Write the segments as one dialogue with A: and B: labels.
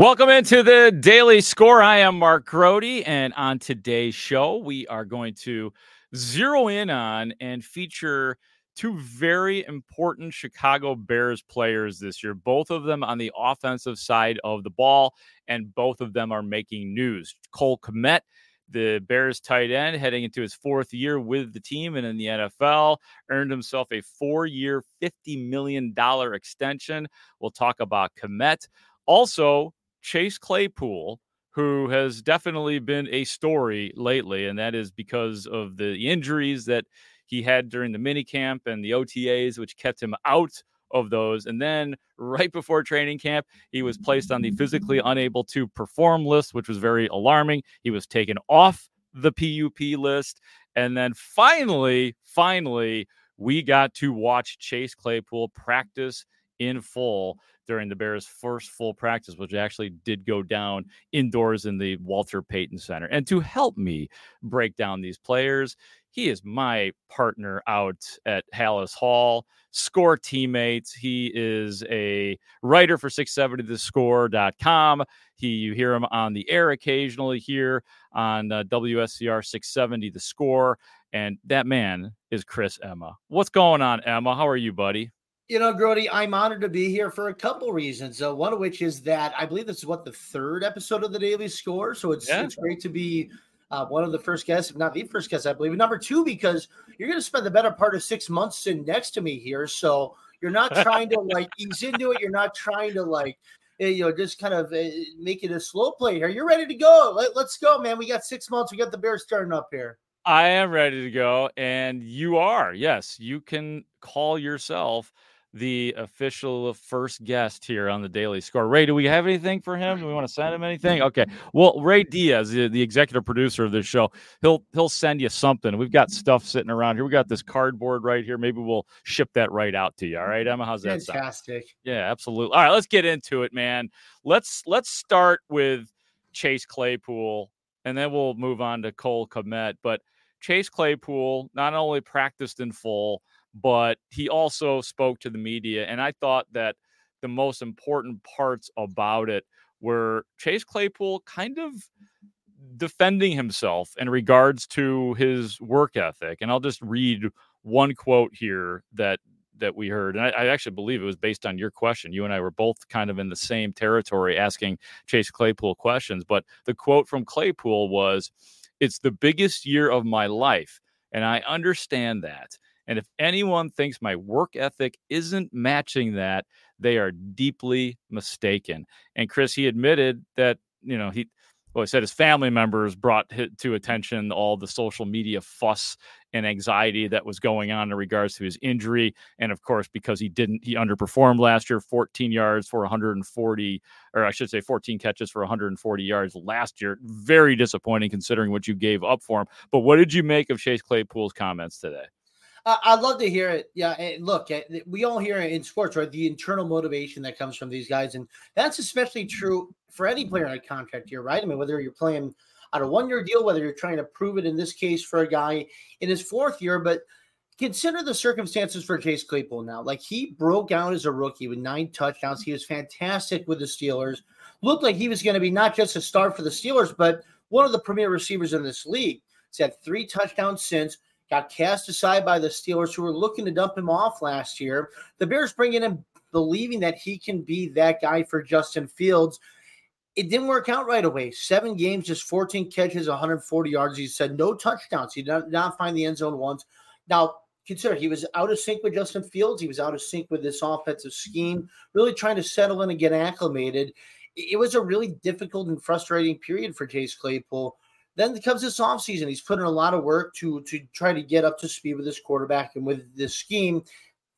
A: Welcome into the Daily Score. I am Mark Grote, and on today's show, we are going to zero in on and feature two very important Chicago Bears players this year, both of them on the offensive side of the ball, and both of them are making news. Cole Kmet, the Bears tight end, heading into his fourth year with the team and in the NFL, earned himself a four year, $50 million extension. We'll talk about Kmet. Also, Chase Claypool, who has definitely been a story lately, and that is because of the injuries that he had during the minicamp and the OTAs, which kept him out of those. And then right before training camp, he was placed on the physically unable to perform list, which was very alarming. He was taken off the PUP list. And then finally, finally, we got to watch Chase Claypool practice in full during the Bears' first full practice, which actually did go down indoors in the Walter Payton Center. And to help me break down these players, he is my partner out at Halas Hall, score teammates. He is a writer for 670thescore.com. He you hear him on the air occasionally here on uh, WSCR 670 The Score. And that man is Chris Emma. What's going on, Emma? How are you, buddy?
B: You know, Grote, I'm honored to be here for a couple reasons. Uh, one of which is that I believe this is what the third episode of the Daily Score, so it's yeah. it's great to be uh, one of the first guests, if not the first guest, I believe. Number two, because you're going to spend the better part of six months sitting next to me here, so you're not trying to like ease into it. You're not trying to like eh, you know just kind of uh, make it a slow play here. You're ready to go. Let, let's go, man. We got six months. We got the Bears starting up here.
A: I am ready to go, and you are. Yes, you can call yourself the official first guest here on the Daily Score. Ray, do we have anything for him? Do we want to send him anything? Okay. Well, Ray Diaz, the, the executive producer of this show, he'll he'll send you something. We've got stuff sitting around here. We got this cardboard right here. Maybe we'll ship that right out to you. All right, Emma, how's that
B: Fantastic.
A: Sound? Yeah, absolutely. All right, let's get into it, man. Let's let's start with Chase Claypool, and then we'll move on to Cole Kmet. But Chase Claypool not only practiced in full but he also spoke to the media. And I thought that the most important parts about it were Chase Claypool kind of defending himself in regards to his work ethic. And I'll just read one quote here that that we heard. And I, I, actually believe it was based on your question. You and I were both kind of in the same territory asking Chase Claypool questions. But the quote from Claypool was, It's the biggest year of my life. And I understand that. And if anyone thinks my work ethic isn't matching that, they are deeply mistaken. And Chris, he admitted that, you know, he, well, he said his family members brought to attention all the social media fuss and anxiety that was going on in regards to his injury. And of course, because he didn't, he underperformed last year 14 yards for 140, or I should say 14 catches for 140 yards last year. Very disappointing considering what you gave up for him. But what did you make of Chase Claypool's comments today?
B: Uh, I'd love to hear it. Yeah, and look, eh, we all hear in sports, right? The internal motivation that comes from these guys, and that's especially true for any player on a contract year, right? I mean, whether you're playing on a one-year deal, whether you're trying to prove it in this case for a guy in his fourth year, but consider the circumstances for Chase Claypool now. Like he broke out as a rookie with nine touchdowns. He was fantastic with the Steelers. Looked like he was going to be not just a star for the Steelers, but one of the premier receivers in this league. He's had three touchdowns since got cast aside by the Steelers, who were looking to dump him off last year. The Bears bringing him, believing that he can be that guy for Justin Fields. It didn't work out right away. Seven games, just 14 catches, 140 yards. He said no touchdowns. He did not find the end zone once. Now, consider he was out of sync with Justin Fields. He was out of sync with this offensive scheme, really trying to settle in and get acclimated. It was a really difficult and frustrating period for Chase Claypool. Then comes this offseason. He's put in a lot of work to to try to get up to speed with this quarterback and with this scheme.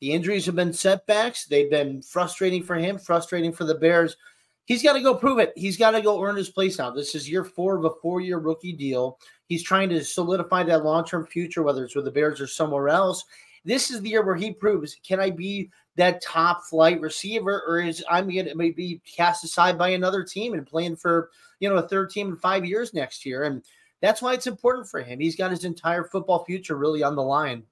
B: The injuries have been setbacks. They've been frustrating for him, frustrating for the Bears. He's got to go prove it. He's got to go earn his place now. This is year four of a four-year rookie deal. He's trying to solidify that long-term future, whether it's with the Bears or somewhere else. This is the year where he proves: Can I be that top flight receiver, or is I'm going to maybe cast aside by another team and playing for you know a third team in five years next year? And that's why it's important for him. He's got his entire football future really on the line.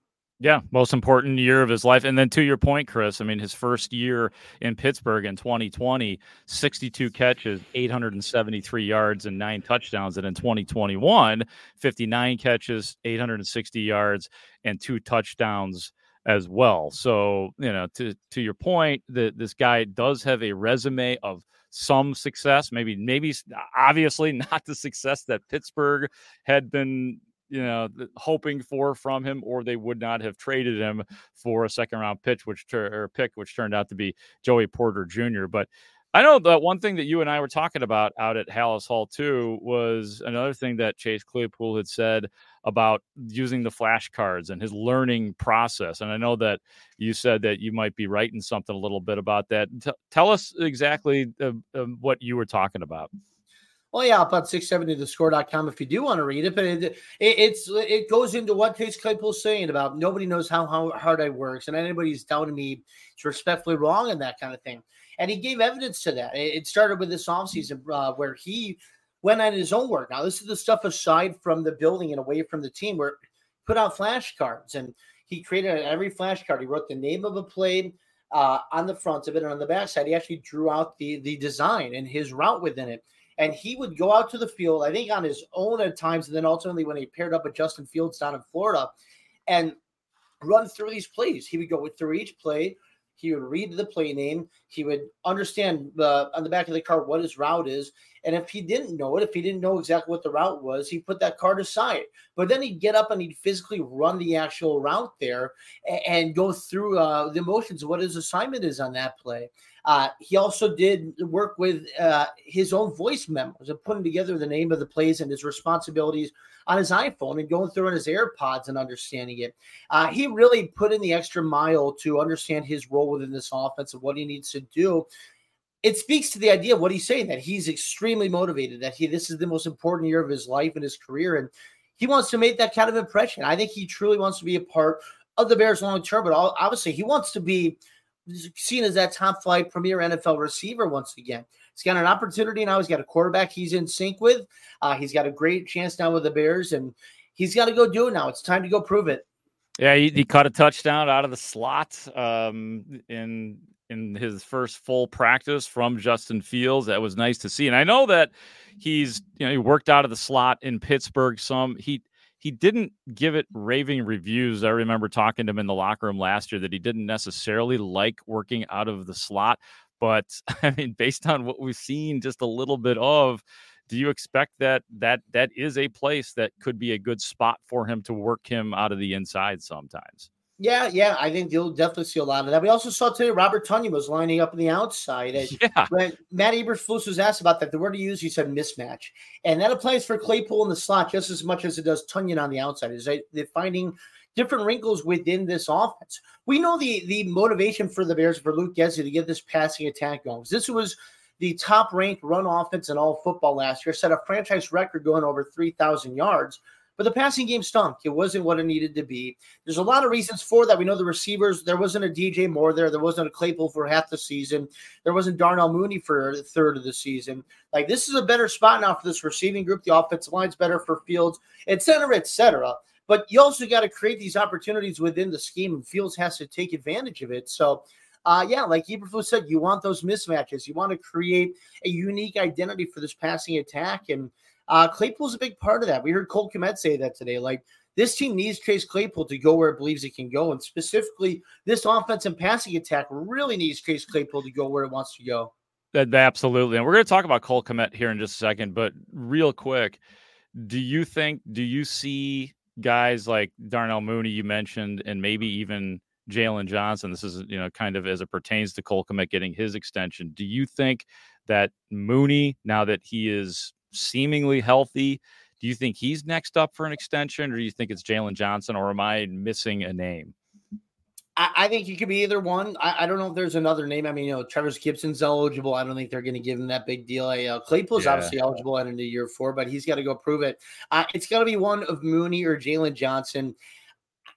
A: Yeah, most important year of his life. And then to your point, Chris, I mean, his first year in Pittsburgh in 2020, 62 catches, 873 yards, and nine touchdowns. And in 2021, 59 catches, 860 yards, and two touchdowns as well. So, you know, to to your point, that this guy does have a resume of some success, maybe maybe obviously not the success that Pittsburgh had been you know hoping for from him, or they would not have traded him for a second round pitch, which or pick, which turned out to be Joey Porter Jr. But I know that one thing that you and I were talking about out at Halas Hall too was another thing that Chase Claypool had said about using the flashcards and his learning process. And I know that you said that you might be writing something a little bit about that. T- tell us exactly uh, uh, what you were talking about.
B: Well, yeah, about 670 the score.com if you do want to read it. But it, it, it's it goes into what Chase Claypool's saying about nobody knows how, how hard I works, and anybody's doubting me is respectfully wrong and that kind of thing. And he gave evidence to that. It, started with this offseason uh, where he went on his own work. Now, this is the stuff aside from the building and away from the team where he put out flashcards and he created every flashcard. He wrote the name of a play uh, on the front of it, and on the back side, he actually drew out the the design and his route within it and he would go out to the field, I think on his own at times, and then ultimately when he paired up with Justin Fields down in Florida and run through these plays. He would go through each play. He would read the play name. He would understand uh, on the back of the card what his route is. And if he didn't know it, if he didn't know exactly what the route was, he put that card aside. But then he'd get up and he'd physically run the actual route there and, and go through uh, the motions of what his assignment is on that play. Uh, he also did work with uh, his own voice memos and putting together the name of the plays and his responsibilities on his iPhone and going through on his AirPods and understanding it. Uh, he really put in the extra mile to understand his role within this offense and what he needs to do. It speaks to the idea of what he's saying that he's extremely motivated, that he this is the most important year of his life and his career, and he wants to make that kind of impression. I think he truly wants to be a part of the Bears long term, but obviously he wants to be seen as that top flight premier NFL receiver once again. He's got an opportunity now. He's got a quarterback he's in sync with. Uh, he's got a great chance now with the Bears, and he's got to go do it now. It's time to go prove it.
A: Yeah, he, he caught a touchdown out of the slot um, in in his first full practice from Justin Fields. That was nice to see, and I know that he's you know he worked out of the slot in Pittsburgh some. He he didn't give it raving reviews. I remember talking to him in the locker room last year that he didn't necessarily like working out of the slot. But I mean, based on what we've seen just a little bit of, do you expect that that that is a place that could be a good spot for him to work him out of the inside sometimes?
B: Yeah, yeah, I think you'll definitely see a lot of that. We also saw today Robert Tonyan was lining up on the outside. And yeah. When Matt Eberflus was asked about that, the word he used, he said mismatch. And that applies for Claypool in the slot just as much as it does Tonyan on the outside. Is they're finding different wrinkles within this offense. We know the the motivation for the Bears for Luke Getsy to get this passing attack going. This was the top ranked run offense in all football last year, set a franchise record going over 3,000 yards. But the passing game stunk. It wasn't what it needed to be. There's a lot of reasons for that. We know the receivers, there wasn't a DJ Moore there. There wasn't a Claypool for half the season. There wasn't Darnell Mooney for a third of the season. Like this is a better spot now for this receiving group. The offensive line's better for Fields, et cetera, et cetera. But you also got to create these opportunities within the scheme, and Fields has to take advantage of it. So uh, yeah, like Eberflus said, you want those mismatches. You want to create a unique identity for this passing attack. And uh, Claypool's a big part of that. We heard Cole Kmet say that today. Like this team needs Chase Claypool to go where it believes it can go, and specifically, this offense and passing attack really needs Chase Claypool to go where it wants to go.
A: Absolutely, and we're going to talk about Cole Kmet here in just a second. But real quick, do you think? Do you see guys like Darnell Mooney you mentioned, and maybe even Jaylon Johnson? This is you know kind of as it pertains to Cole Kmet getting his extension. Do you think that Mooney, now that he is seemingly healthy. Do you think he's next up for an extension, or do you think it's Jaylon Johnson, or am I missing a name?
B: I, I think he could be either one. I, I, don't know if there's another name. I mean, you know, Trevis Gipson's eligible. I don't think they're going to give him that big deal. Uh, Claypool's yeah. obviously eligible at into year four, but he's got to go prove it. Uh, it's got to be one of Mooney or Jaylon Johnson.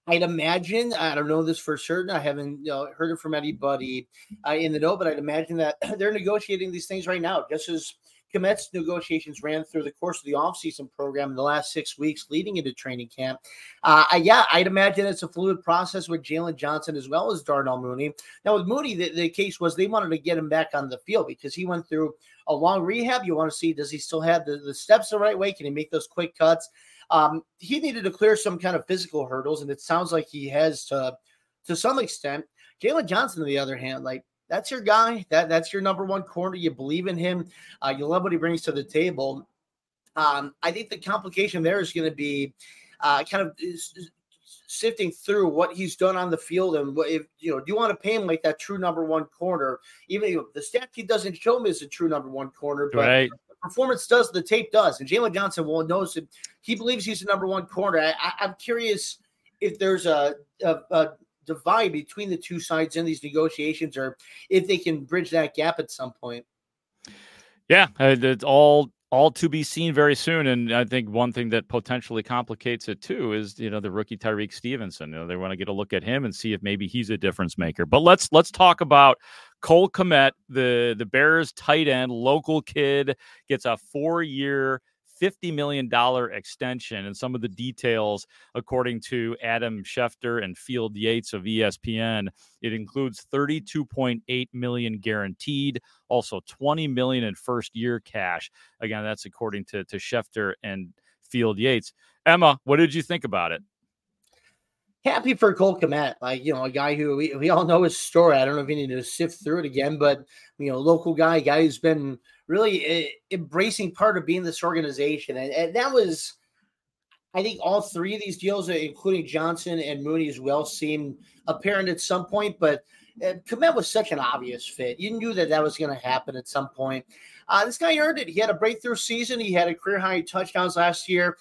B: I'd imagine, I don't know this for certain. I haven't you know, heard it from anybody uh, in the know, but I'd imagine that they're negotiating these things right now, just as Kmet's negotiations ran through the course of the offseason program in the last six weeks leading into training camp. Uh, yeah, I'd imagine it's a fluid process with Jaylon Johnson as well as Darnell Mooney. Now, with Mooney, the, the case was they wanted to get him back on the field because he went through a long rehab. You want to see does he still have the, the steps the right way? Can he make those quick cuts? Um, he needed to clear some kind of physical hurdles, and it sounds like he has to to some extent. Jaylon Johnson, on the other hand, like that's your guy. That that's your number one corner. You believe in him. Uh, you love what he brings to the table. Um, I think the complication there is going to be uh, kind of sifting through what he's done on the field and what if you know do you want to pay him like that true number one corner even if the stat sheet doesn't show him as a true number one corner but
A: right.
B: performance does the tape does and Jaylon Johnson will knows that he believes he's the number one corner I, am curious if there's a, a, a divide between the two sides in these negotiations or if they can bridge that gap at some point.
A: Yeah, uh, it's all all to be seen very soon. And I think one thing that potentially complicates it too is you know the rookie Tyrique Stevenson. You know they want to get a look at him and see if maybe he's a difference maker. But let's let's talk about Cole Kmet, the the Bears tight end, local kid, gets a four year $50 million extension. And some of the details, according to Adam Schefter and Field Yates of ESPN, it includes 32.8 million guaranteed, also 20 million in first year cash. Again, that's according to, to Schefter and Field Yates. Emma, what did you think about it?
B: Happy for Cole Kmet, like you know, a guy who we, we all know his story. I don't know if you need to sift through it again, but you know, local guy, guy who's been really uh, embracing part of being this organization, and, and, that was, I think, all three of these deals, including Johnson and Mooney as well, seemed apparent at some point. But uh, Kmet was such an obvious fit; you knew that that was going to happen at some point. Uh, this guy earned it. He had a breakthrough season. He had a career high touchdowns last year.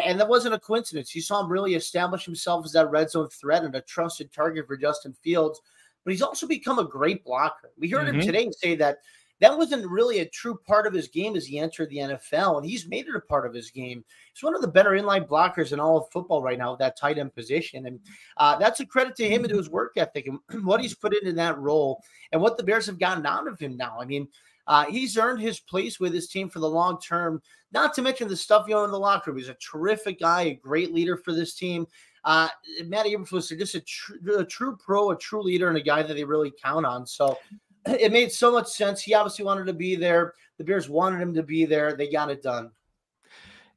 B: And that wasn't a coincidence. You saw him really establish himself as that red zone threat and a trusted target for Justin Fields. But he's also become a great blocker. We heard mm-hmm. him today say that that wasn't really a true part of his game as he entered the NFL, and he's made it a part of his game. He's one of the better inline blockers in all of football right now, that tight end position, and uh, that's a credit to him and to his work ethic and what he's put into that role and what the Bears have gotten out of him now. I mean, uh, he's earned his place with his team for the long term. Not to mention the stuff you know in the locker room. He's a terrific guy, a great leader for this team. Uh, Matty Eberflus is just a, tr- a true pro, a true leader, and a guy that they really count on. So it made so much sense. He obviously wanted to be there. The Bears wanted him to be there. They got it done.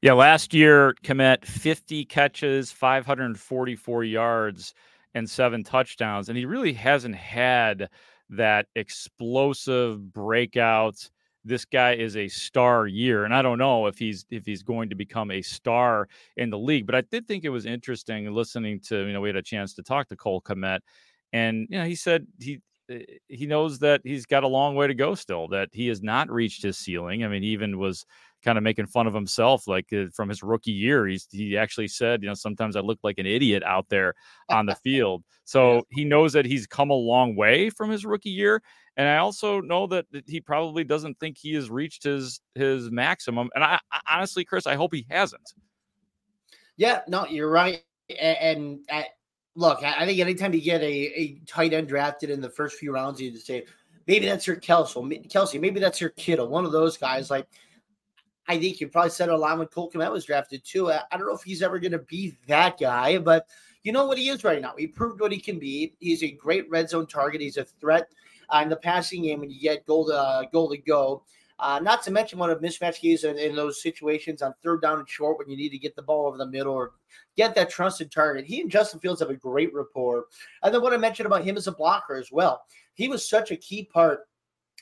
A: Yeah, last year, Kmet 50 catches, 544 yards, and seven touchdowns. And he really hasn't had that explosive breakout. This guy is a star year, and I don't know if he's if he's going to become a star in the league. But I did think it was interesting listening to you know we had a chance to talk to Cole Kmet, and you know he said he eh, he knows that he's got a long way to go still. That he has not reached his ceiling. I mean, even was kind of making fun of himself, like uh, from his rookie year. He's he actually said, you know, sometimes I look like an idiot out there on the field. So he knows that he's come a long way from his rookie year, and I also know that he probably doesn't think he has reached his his maximum. And I, I honestly, Chris, I hope he hasn't.
B: Yeah, no, you're right. And, and look, I think anytime you get a, a tight end drafted in the first few rounds, you just say maybe that's your Kelce, Kelce, maybe that's your Kittle, one of those guys. Like I think you probably said a lot when Cole Kmet was drafted too. I, I don't know if he's ever going to be that guy, but you know what he is right now. He proved what he can be. He's a great red zone target. He's a threat uh, in the passing game when you get goal to uh, goal to go. Uh, not to mention one of mismatch keys in, in, those situations on third down and short when you need to get the ball over the middle or get that trusted target. He and Justin Fields have a great rapport. And then what I mentioned about him as a blocker as well. He was such a key part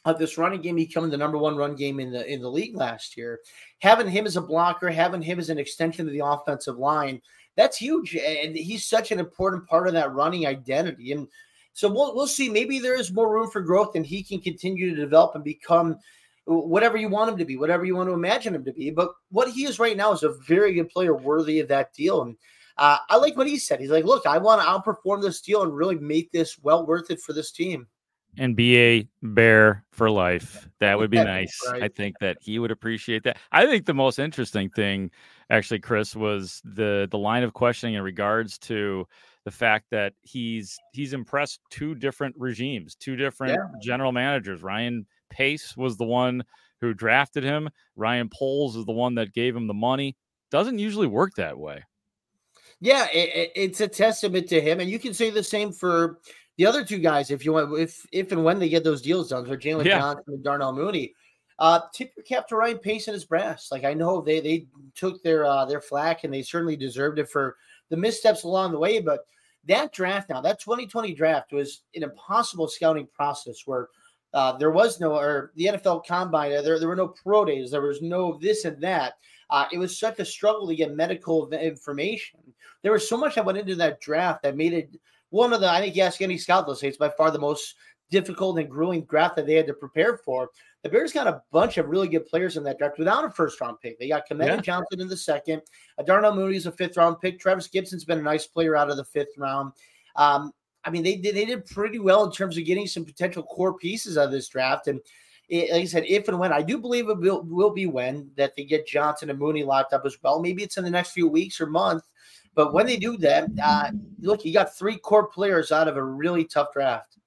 B: of this running game becoming the number one run game in the in the league last year. Having him as a blocker, having him as an extension of the offensive line, that's huge. And he's such an important part of that running identity. And so we'll we'll see. Maybe there is more room for growth, and he can continue to develop and become whatever you want him to be, whatever you want to imagine him to be. But what he is right now is a very good player, worthy of that deal. And uh, I like what he said. He's like, "Look, I want to outperform this deal and really make this well worth it for this team."
A: And be a bear for life. That would be nice. Right. I think that he would appreciate that. I think the most interesting thing, actually, Chris, was the the line of questioning in regards to the fact that he's he's impressed two different regimes, two different yeah. general managers. Ryan Pace was the one who drafted him. Ryan Poles is the one that gave him the money. Doesn't usually work that way.
B: Yeah, it, it's a testament to him, and you can say the same for the other two guys if you want. If if and when they get those deals done, for Jaylon yeah. Johnson and Darnell Mooney. Uh, tip your cap to Ryan Pace and his brass. Like I know they they took their uh, their flack and they certainly deserved it for the missteps along the way. But that draft now, that 2020 draft was an impossible scouting process where uh, there was no or the NFL combine. There there were no pro days. There was no this and that. Uh, it was such a struggle to get medical information. There was so much that went into that draft that made it one of the. I think you ask any scout, they'll say it's by far the most difficult and grueling draft that they had to prepare for. The Bears got a bunch of really good players in that draft without a first round pick. They got Kamena yeah. Johnson in the second. Darnell Mooney is a fifth round pick. Trevis Gipson's been a nice player out of the fifth round. Um, I mean, they did they did pretty well in terms of getting some potential core pieces out of this draft. And it, like I said, if and when I do believe it will, will be when that they get Johnson and Mooney locked up as well. Maybe it's in the next few weeks or month. But when they do that, uh, look, you got three core players out of a really tough draft.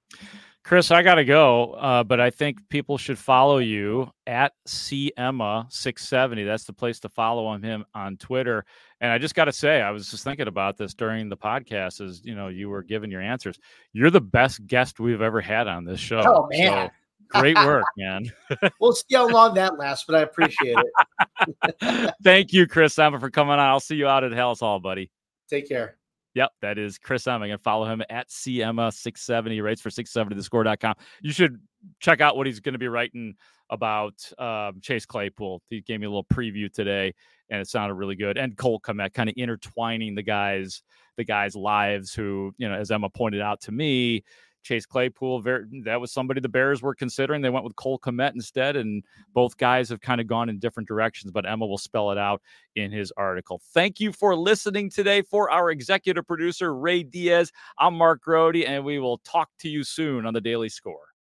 A: Chris, I got to go, uh, but I think people should follow you at CEmma670. That's the place to follow on him on Twitter. And I just got to say, I was just thinking about this during the podcast as you know you were giving your answers. You're the best guest we've ever had on this show.
B: Oh man.
A: So great work, man.
B: we'll see how long that lasts, but I appreciate
A: it. Thank you, Chris Emma, for coming on. I'll see you out at Halas Hall, buddy.
B: Take care.
A: Yep, that is Chris Emma. And follow him at CEmma670. He writes for 670thescore.com. You should check out what he's going to be writing about um, Chase Claypool. He gave me a little preview today, and it sounded really good. And Cole Kmet, kind of intertwining the guys, the guys' lives who, you know, as Emma pointed out to me, Chase Claypool, very, that was somebody the Bears were considering. They went with Cole Kmet instead, and both guys have kind of gone in different directions, but Emma will spell it out in his article. Thank you for listening today. For our executive producer, Ray Diaz, I'm Mark Grote, and we will talk to you soon on the Daily Score.